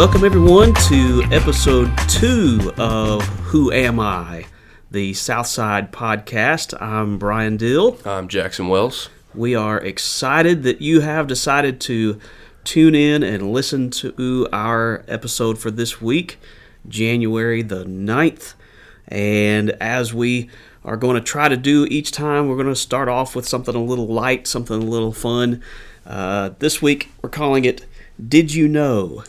Welcome, everyone, to episode two of Who Am I? The Southside Podcast. I'm Brian Dill. I'm Jackson Wells. We are excited that you have decided to tune in and listen to our episode for this week, January the 9th. And as we are going to try to do each time, we're going to start off with something a little light, something a little fun. Uh, this week, we're calling it Did You Know?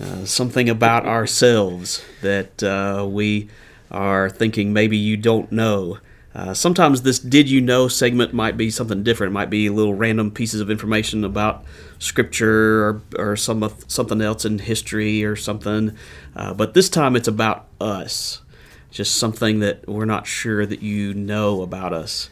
Uh, something about ourselves that uh, we are thinking maybe you don't know. Uh, sometimes this "Did you know" segment might be something different. It might be little random pieces of information about scripture or, or some something else in history or something. Uh, but this time it's about us, just something that we're not sure that you know about us.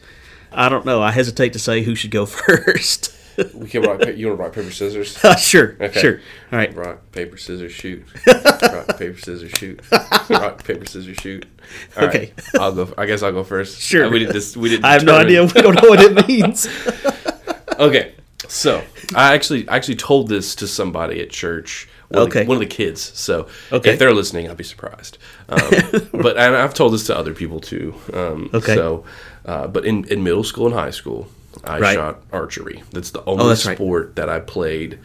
I don't know. I hesitate to say who should go first. we can rock. You want to rock paper scissors? Uh, sure. Okay. Sure. All right. Rock paper scissors shoot. rock paper scissors shoot. rock paper scissors shoot. All okay. Right. I'll go. I guess I'll go first. Sure. Uh, we didn't. Dis- we didn't. I have no idea. We don't know what it means. okay. So I actually I actually told this to somebody at church. One okay. Of the, one of the kids. So okay. if they're listening, I'll be surprised. Um, but and I've told this to other people too. Um, okay. So, uh, but in, in middle school and high school, I right. shot archery. That's the only oh, that's sport right. that I played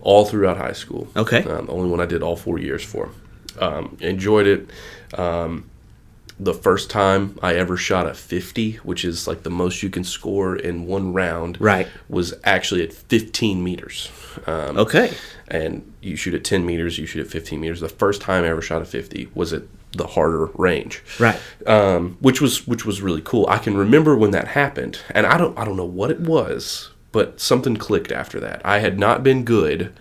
all throughout high school. Okay. Um, the only one I did all four years for. Um, enjoyed it. Um, the first time I ever shot a 50, which is like the most you can score in one round, right, was actually at 15 meters. Um, okay. And you shoot at 10 meters, you shoot at 15 meters. The first time I ever shot a 50 was at the harder range, right? Um, which was which was really cool. I can remember when that happened, and I don't I don't know what it was, but something clicked after that. I had not been good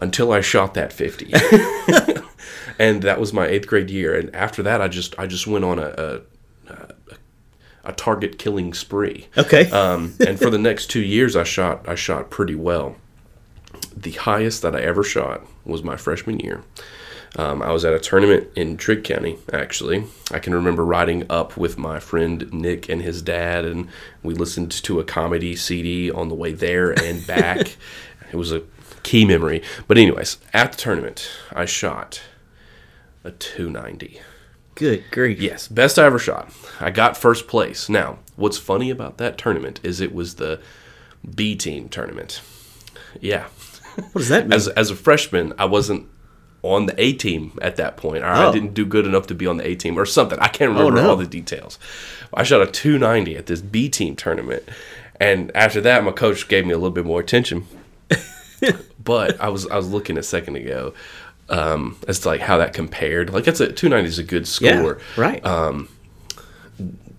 until I shot that 50. and that was my eighth grade year. And after that, I just I just went on a, a, a target killing spree. Okay. um, and for the next two years, I shot I shot pretty well. The highest that I ever shot was my freshman year. Um, I was at a tournament in Trigg County, actually. I can remember riding up with my friend Nick and his dad, and we listened to a comedy CD on the way there and back. it was a key memory. But, anyways, at the tournament, I shot a 290. Good grief. Yes, best I ever shot. I got first place. Now, what's funny about that tournament is it was the B team tournament. Yeah. What does that mean? As, as a freshman, I wasn't on the A team at that point, or oh. I didn't do good enough to be on the A team, or something. I can't remember oh, no. all the details. I shot a 290 at this B team tournament, and after that, my coach gave me a little bit more attention. but I was I was looking a second ago um, as to like how that compared. Like that's a 290 is a good score, yeah, right? Um,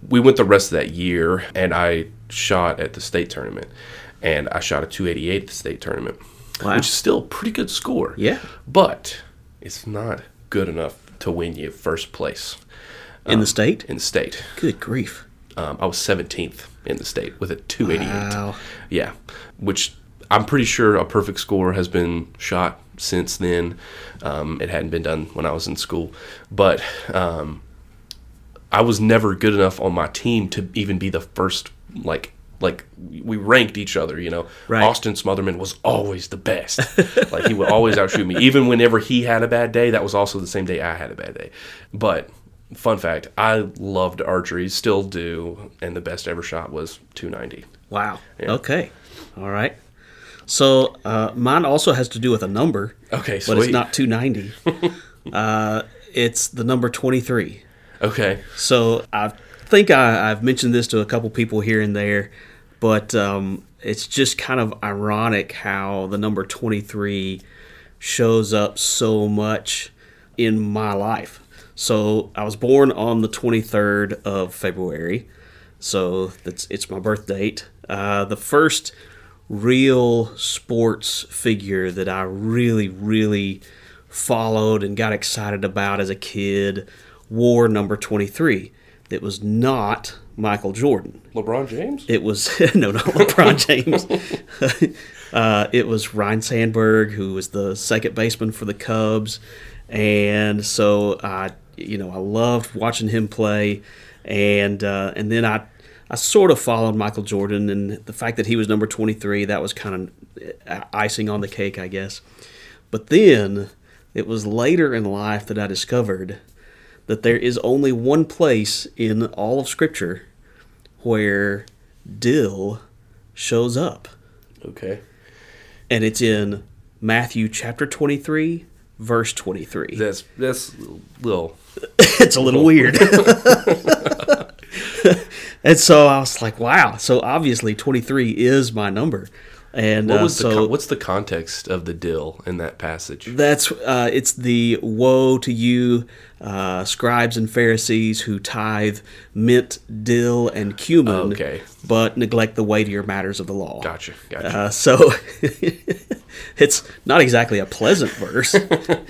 we went the rest of that year, and I shot at the state tournament, and I shot a 288 at the state tournament, wow. which is still a pretty good score. Yeah, but it's not good enough to win you first place in um, the state. In the state, good grief! Um, I was 17th in the state with a 288. Wow. Yeah, which I'm pretty sure a perfect score has been shot since then. Um, it hadn't been done when I was in school, but um, I was never good enough on my team to even be the first. Like, like we ranked each other. You know, right. Austin Smotherman was always the best. like he would always outshoot me, even whenever he had a bad day. That was also the same day I had a bad day. But fun fact, I loved archery, still do, and the best ever shot was 290. Wow. Yeah. Okay. All right. So uh, mine also has to do with a number. Okay, sweet. but it's not 290. uh, it's the number 23. Okay. So I think I, have mentioned this to a couple people here and there, but um, it's just kind of ironic how the number 23 shows up so much in my life. So I was born on the 23rd of February. So that's it's my birth date. Uh, the first real sports figure that I really, really followed and got excited about as a kid wore number 23. It was not Michael Jordan. LeBron James? It was, no, not LeBron James. uh, it was Ryne Sandberg, who was the second baseman for the Cubs. And so I, you know, I loved watching him play. And, uh, and then I I sort of followed Michael Jordan, and the fact that he was number 23, that was kind of icing on the cake, I guess. But then it was later in life that I discovered that there is only one place in all of Scripture where dill shows up, Okay. and it's in Matthew chapter 23, verse 23. That's that's little. it's a little weird. and so I was like, wow. So obviously 23 is my number. And What uh, was the con- what's the context of the dill in that passage? that's uh, it's the woe to you, uh, scribes and Pharisees who tithe mint, dill, and cumin, Okay. but neglect the weightier matters of the law. Gotcha. Gotcha. Uh, so it's not exactly a pleasant verse,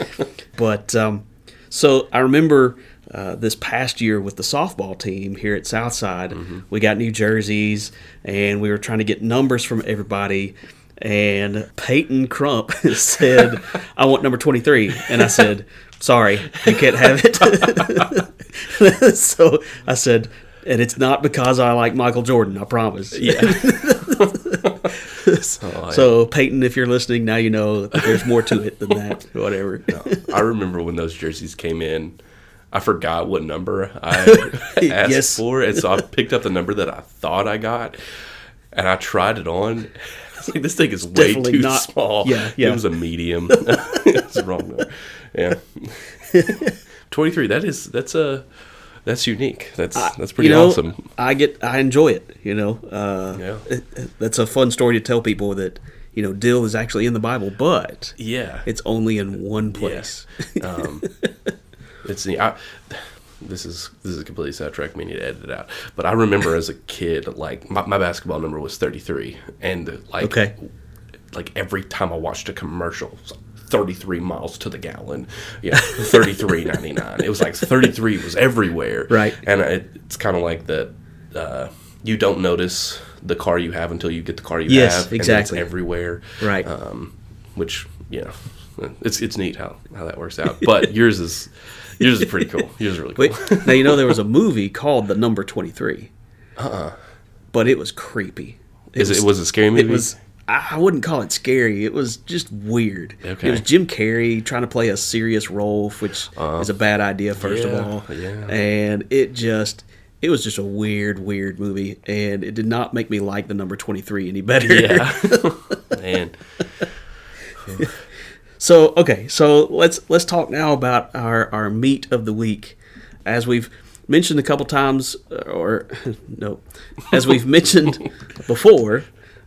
but um, so I remember uh, this past year with the softball team here at Southside, we got new jerseys and we were trying to get numbers from everybody. And Peyton Crump said, "I want number 23," and I said, "Sorry, you can't have it." so I said, "And it's not because I like Michael Jordan. I promise." yeah. So Peyton, if you're listening, now you know there's more to it than that. Whatever. I remember when those jerseys came in. I forgot what number I asked Yes. for, and so I picked up the number that I thought I got, and I tried it on. I was like, "This thing is way Definitely too not- small." yeah, yeah. It was a medium. it's the wrong number. Yeah, twenty three. That is that's a that's unique. That's that's pretty you know, awesome. I get, I enjoy it. You know, uh, Yeah. it- it- that's a fun story to tell people that you know dill is actually in the Bible, but Yeah, it's only in one place. Yes. Um, it's. I, this is this is a completely sidetrack. We need to edit it out. But I remember as a kid, like my, my basketball number was thirty three, and like Okay. like every time I watched a commercial. was 33 miles to the gallon, yeah, 33.99. It was like 33 was everywhere, Right. And it, it's kind of like that. Uh, you don't notice the car you have until you get the car you Yes, have. then exactly. it's everywhere, Right. um, which you know, it's it's neat how, how that works out. But yours is yours is pretty cool. Yours is really cool. Wait, now you know there was a movie called The Number Twenty Three. Uh. uh But it was creepy. Is it was a scary movie? It was. I wouldn't call it scary. It was just weird. Okay. It was Jim Carrey trying to play a serious role, which is a bad idea, first Uh, yeah, of all. yeah. And it just, it was just a weird, weird movie, and it did not make me like the number twenty three any better. yeah, man. So okay, so let's let's talk now about our our meat of the week, as we've mentioned a couple times, uh, or no, as we've mentioned before.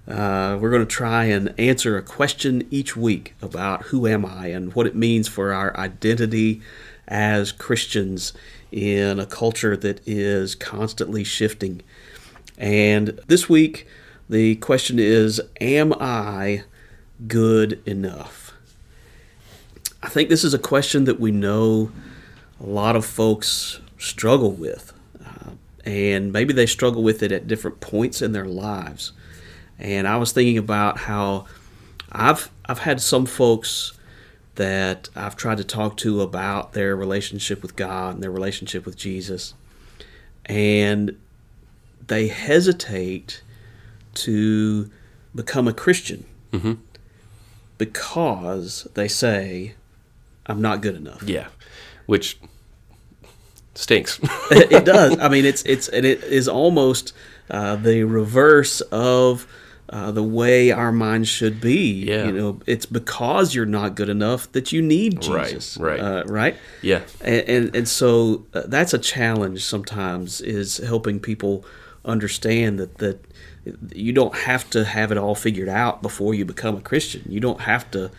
Uh, we're going to try and answer a question each week about who am I and what it means for our identity as Christians in a culture that is constantly shifting. And this week, the question is Am I good enough? I think this is a question that we know a lot of folks struggle with. Uh, and maybe they struggle with it at different points in their lives. And I was thinking about how I've I've had some folks that I've tried to talk to about their relationship with God and their relationship with Jesus. And they hesitate to become a Christian because they say, I'm not good enough. Yeah, which stinks. it does. I mean, it's it's and it is almost uh, the reverse of uh, the way our minds should be. Yeah. You know, it's because you're not good enough that you need Right, Jesus. right. Uh, right. yeah, And and, and so uh, that's a challenge sometimes is helping people understand that that you don't have to have it all figured out before you become a Christian. You don't have to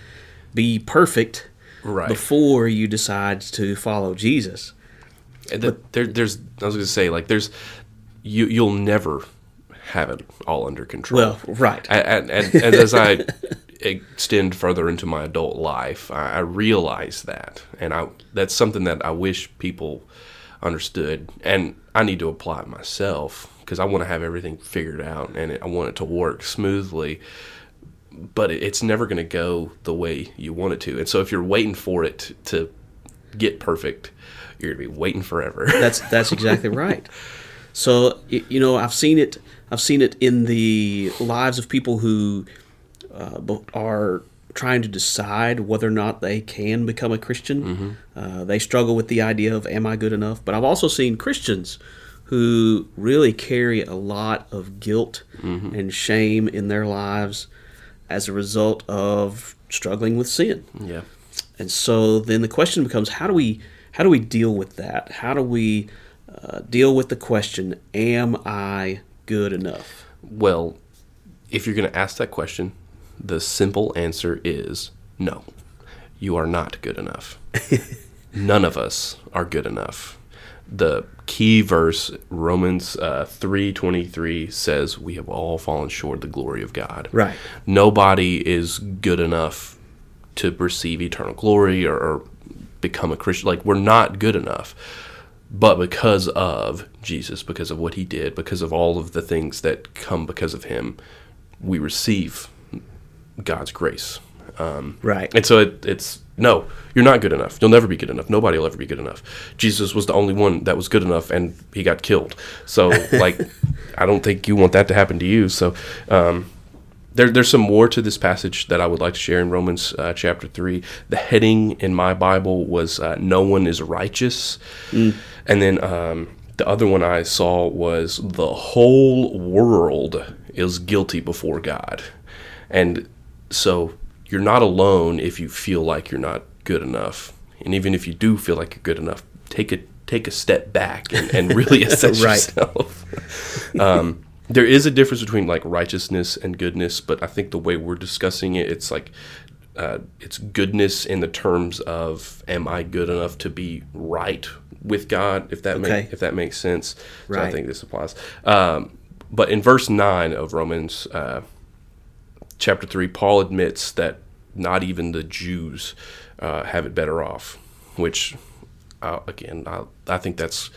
be perfect Right. before you decide to follow Jesus. And th- there, there's. I was going to say like there's, you you'll never have it all under control. Well, right. and, and, and as I extend further into my adult life, I, I realize that, and I that's something that I wish people understood, and I need to apply it myself because I want to have everything figured out, and it, I want it to work smoothly. But it's never going to go the way you want it to, and so if you're waiting for it to get perfect, you're going to be waiting forever. That's that's exactly right. So you know, I've seen it. I've seen it in the lives of people who uh, are trying to decide whether or not they can become a Christian. Mm-hmm. Uh, they struggle with the idea of, am I good enough? But I've also seen Christians who really carry a lot of guilt Mm-hmm. and shame in their lives as a result of struggling with sin. Yeah. And so then the question becomes how do we how do we deal with that? How do we uh, deal with the question am I good enough? Well, if you're going to ask that question, the simple answer is no. You are not good enough. None of us are good enough. The key verse, Romans uh, three twenty three, says, "We have all fallen short of the glory of God." Right. Nobody is good enough to receive eternal glory or, or become a Christian. Like we're not good enough. But because of Jesus, because of what he did, because of all of the things that come because of him, we receive God's grace. Um, Right. And so it, it's no, you're not good enough. You'll never be good enough. Nobody will ever be good enough. Jesus was the only one that was good enough, and he got killed. So, like, I don't think you want that to happen to you. So, um, there, there's some more to this passage that I would like to share in Romans uh, chapter 3. The heading in my Bible was uh, No One is Righteous. And then um, the other one I saw was The Whole World is Guilty Before God. And so you're not alone if you feel like you're not good enough. And even if you do feel like you're good enough, take a, take a step back and, and really assess Right. yourself. um, there is a difference between like righteousness and goodness, but I think the way we're discussing it, it's like uh, it's goodness in the terms of am I good enough to be right with God? If that Okay. make, if that makes sense, so I think this applies. Um, but in verse nine of Romans uh, chapter three, Paul admits that not even the Jews uh, have it better off, which uh, again, I, I think that's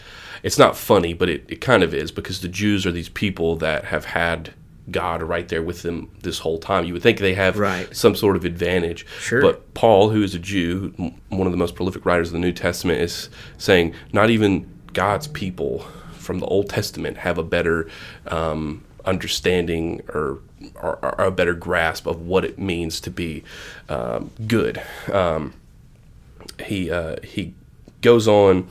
it's not funny, but it, it kind of is because the Jews are these people that have had God right there with them this whole time. You would think they have Right. some sort of advantage. Sure. But Paul, who is a Jew, m- one of the most prolific writers of the New Testament, is saying not even God's people from the Old Testament have a better um, understanding or, or, or a better grasp of what it means to be um, good. Um, he uh, he goes on,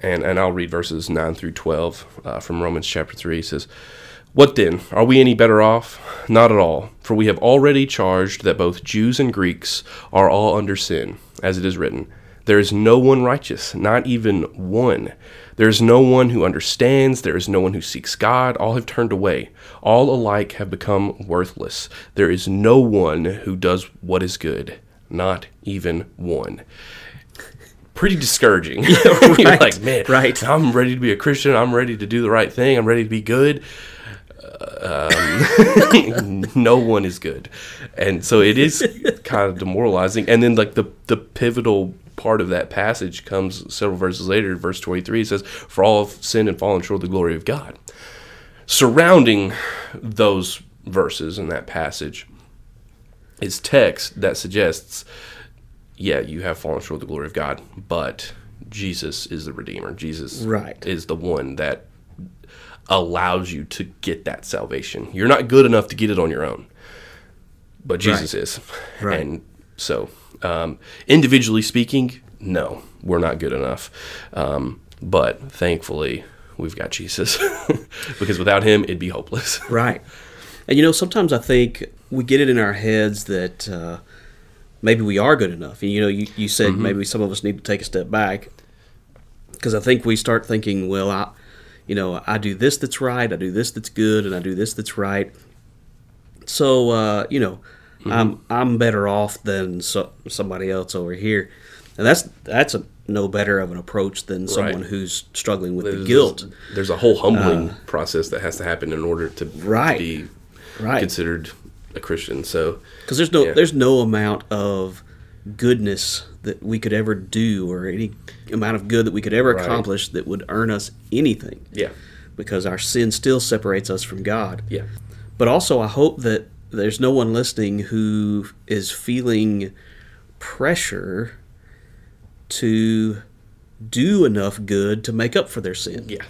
and, and I'll read verses 9 through 12 uh, from Romans chapter 3. He says, What then? Are we any better off? Not at all. For we have already charged that both Jews and Greeks are all under sin, as it is written, There is no one righteous, not even one. There is no one who understands, there is no one who seeks God. All have turned away. All alike have become worthless. There is no one who does what is good, not even one pretty discouraging. You're Right, like, man, right. I'm ready to be a Christian. I'm ready to do the right thing. I'm ready to be good. Um, no one is good, and so it is kind of demoralizing. And then, like the the pivotal part of that passage comes several verses later, verse 23. It says, "For all have sinned and fallen short of the glory of God." Surrounding those verses in that passage is text that suggests yeah, you have fallen short of the glory of God, but Jesus is the Redeemer. Jesus Right. is the one that allows you to get that salvation. You're not good enough to get it on your own, but Jesus is. Right. And so, um, individually speaking, no, we're not good enough. Um, but thankfully, we've got Jesus because without him, it'd be hopeless. Right. And you know, sometimes I think we get it in our heads that uh, maybe we are good enough. And you know, you, you said maybe some of us need to take a step back because I think we start thinking, well, I, you know, I do this that's right, I do this that's good, and I do this that's right. So, uh, you know, Mm-hmm. I'm I'm better off than so, somebody else over here, and that's that's a no better of an approach than someone who's struggling with the guilt. There's a whole humbling uh, process that has to happen in order to Right. be Right. considered a Christian. So because there's no Yeah. there's no amount of goodness that we could ever do or any amount of good that we could ever Right. accomplish that would earn us anything yeah, because our sin still separates us from God. yeah, But also I hope that there's no one listening who is feeling pressure to do enough good to make up for their sin. Yeah,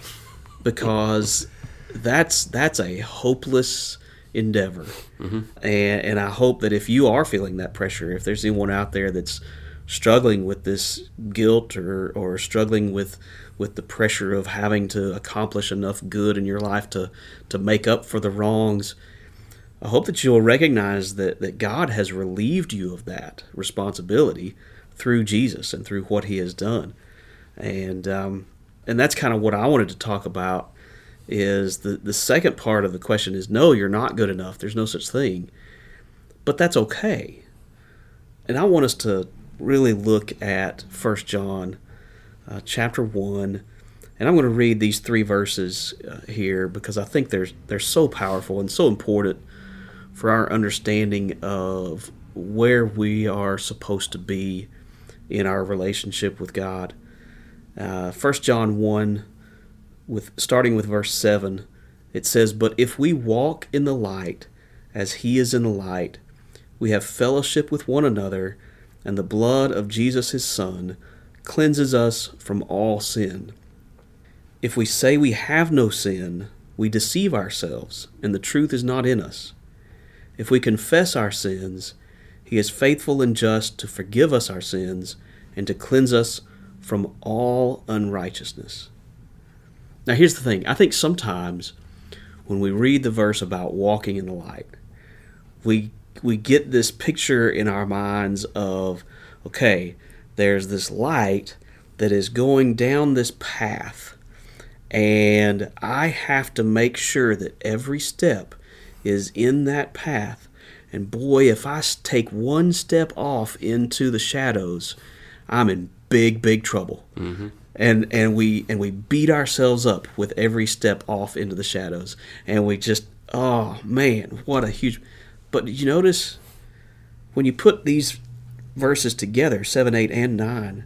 because that's that's a hopeless endeavor. Mm-hmm. And, and I hope that if you are feeling that pressure, if there's anyone out there that's struggling with this guilt or, or struggling with with the pressure of having to accomplish enough good in your life to, to make up for the wrongs, I hope that you'll recognize that, that God has relieved you of that responsibility through Jesus and through what He has done. And um, and that's kind of what I wanted to talk about is the, the second part of the question is no, you're not good enough. There's no such thing. But that's okay. And I want us to really look at First John uh, chapter 1. And I'm going to read these three verses uh, here because I think they're, they're so powerful and so important for our understanding of where we are supposed to be in our relationship with God. Uh, 1 John 1, with starting with verse 7, it says, But if we walk in the light as he is in the light, we have fellowship with one another, and the blood of Jesus his Son cleanses us from all sin. If we say we have no sin, we deceive ourselves, and the truth is not in us. If we confess our sins, he is faithful and just to forgive us our sins and to cleanse us from all unrighteousness. Now, here's the thing I think sometimes when we read the verse about walking in the light, we, we get this picture in our minds of, okay, there's this light that is going down this path, and I have to make sure that every step is in that path. And boy, if I take one step off into the shadows, I'm in big, big trouble. Mm-hmm. And and we and we beat ourselves up with every step off into the shadows, and we just oh man, what a huge. But did you notice when you put these verses together, seven, eight, and nine,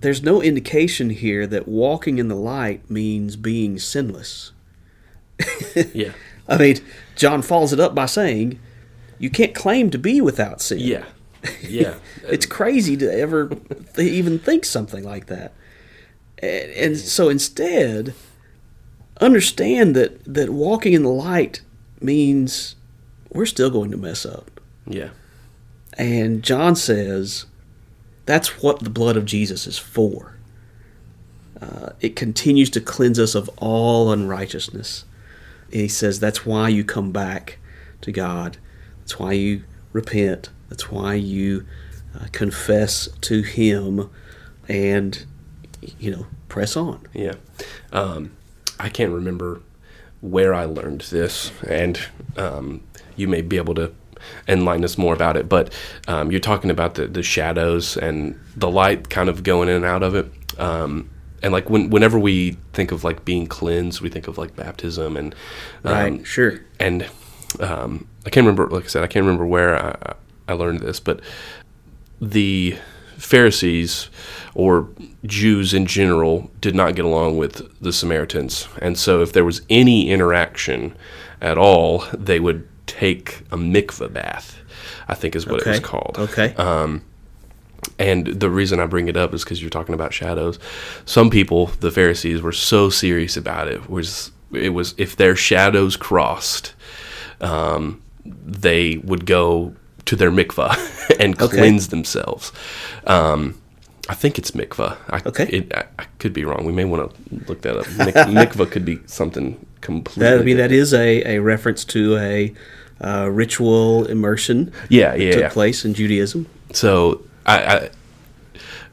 there's no indication here that walking in the light means being sinless. Yeah. I mean, John follows it up by saying, "You can't claim to be without sin." Yeah. Yeah. it's crazy to ever th- even think something like that. And, and so instead, understand that that walking in the light means we're still going to mess up. yeah. And John says that's what the blood of Jesus is for. Uh, it continues to cleanse us of all unrighteousness. He says that's why you come back to God. That's why you repent. That's why you uh, confess to Him and, you know, press on. Yeah. Um, I can't remember where I learned this, and um, you may be able to enlighten us more about it. But um, you're talking about the, the shadows and the light kind of going in and out of it. Um, and like when, whenever we think of like being cleansed, we think of like baptism and um, Right, sure. and um, I can't remember. Like I said, I can't remember where I, I learned this, but the Pharisees or Jews in general did not get along with the Samaritans, and so if there was any interaction at all, they would take a mikveh bath. I think is what it was called. Okay. And the reason I bring it up is because you're talking about shadows. Some people, the Pharisees, were so serious about it. Was it was if their shadows crossed, um, they would go to their mikvah and Okay. cleanse themselves. Um, I think it's mikvah. I, Okay. it, I, I could be wrong. We may want to look that up. Mik- mikvah could be something completely. that, I mean, that is a, a reference to a uh, ritual immersion Yeah, that yeah, took yeah. place in Judaism. So I,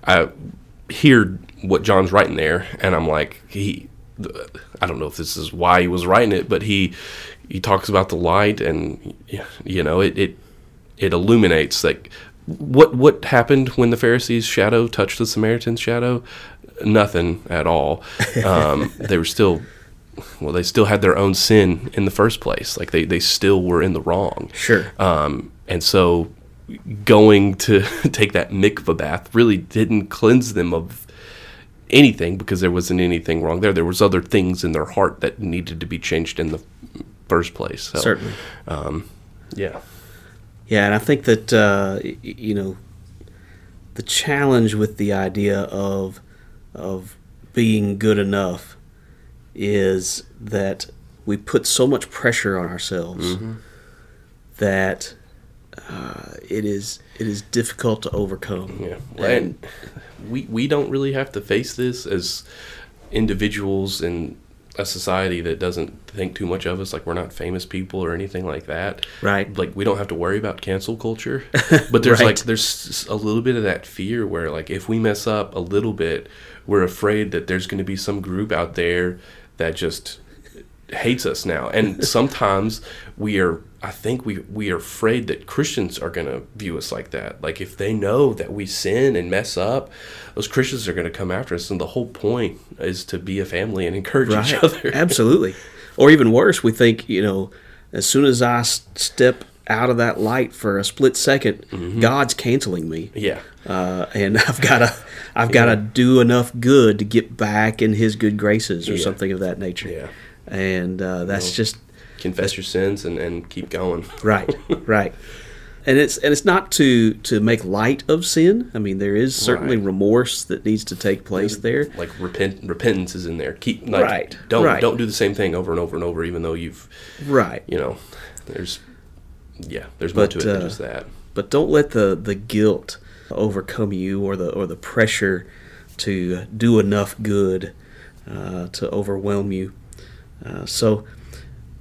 I I hear what John's writing there, and I'm like, he. I don't know if this is why he was writing it, but he he talks about the light, and you know, it it, it illuminates like what what happened when the Pharisees' shadow touched the Samaritan's shadow. Nothing at all. Um, they were still. Well, they still had their own sin in the first place. Like they, they still were in the wrong. Sure. Um, and so going to take that mikvah bath really didn't cleanse them of anything because there wasn't anything wrong there. There was other things in their heart that needed to be changed in the first place. So, Certainly. Yeah. Yeah, and I think that uh, you know the challenge with the idea of of being good enough is that we put so much pressure on ourselves that uh, it is it is difficult to overcome. Yeah, And- and we we don't really have to face this as individuals in a society that doesn't think too much of us. Like we're not famous people or anything like that. Right. Like we don't have to worry about cancel culture. But there's Right. like there's a little bit of that fear where like if we mess up a little bit, we're afraid that there's going to be some group out there that just hates us now. And sometimes we are I think we we are afraid that Christians are going to view us like that. Like if they know that we sin and mess up, those Christians are going to come after us and the whole point is to be a family and encourage each other. Absolutely. Or even worse, we think, you know, as soon as I step out of that light for a split 2nd God's canceling me. Yeah. Uh, and I've got to I've got to do enough good to get back in his good graces or Yeah. something of that nature. Yeah. And uh, that's just Confess your sins and, and keep going. right, right. And it's and it's not to to make light of sin. I mean, there is certainly Right. remorse that needs to take place there. Like repent repentance is in there. Keep like Right, don't right. don't do the same thing over and over and over even though you've Right. you know, there's yeah, there's more But, to it than uh, just that. but don't let the the guilt overcome you or the or the pressure to do enough good uh, to overwhelm you. Uh, so,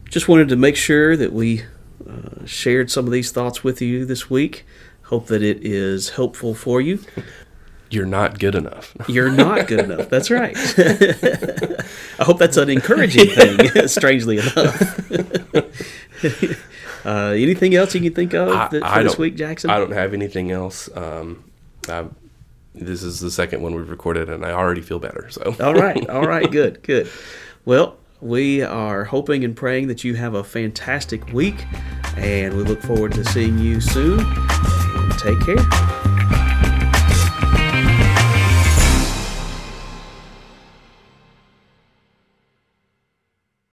just wanted to make sure that we uh, shared some of these thoughts with you this week. Hope that it is helpful for you. You're not good enough. You're not good enough. That's right. I hope that's an encouraging thing. strangely enough. uh, anything else you can think of I, that, for I this week, Jackson? I don't have anything else. Um, I, this is the second one we've recorded, and I already feel better. So All right. All right. Good. Good. Well, we are hoping and praying that you have a fantastic week, and we look forward to seeing you soon. And take care.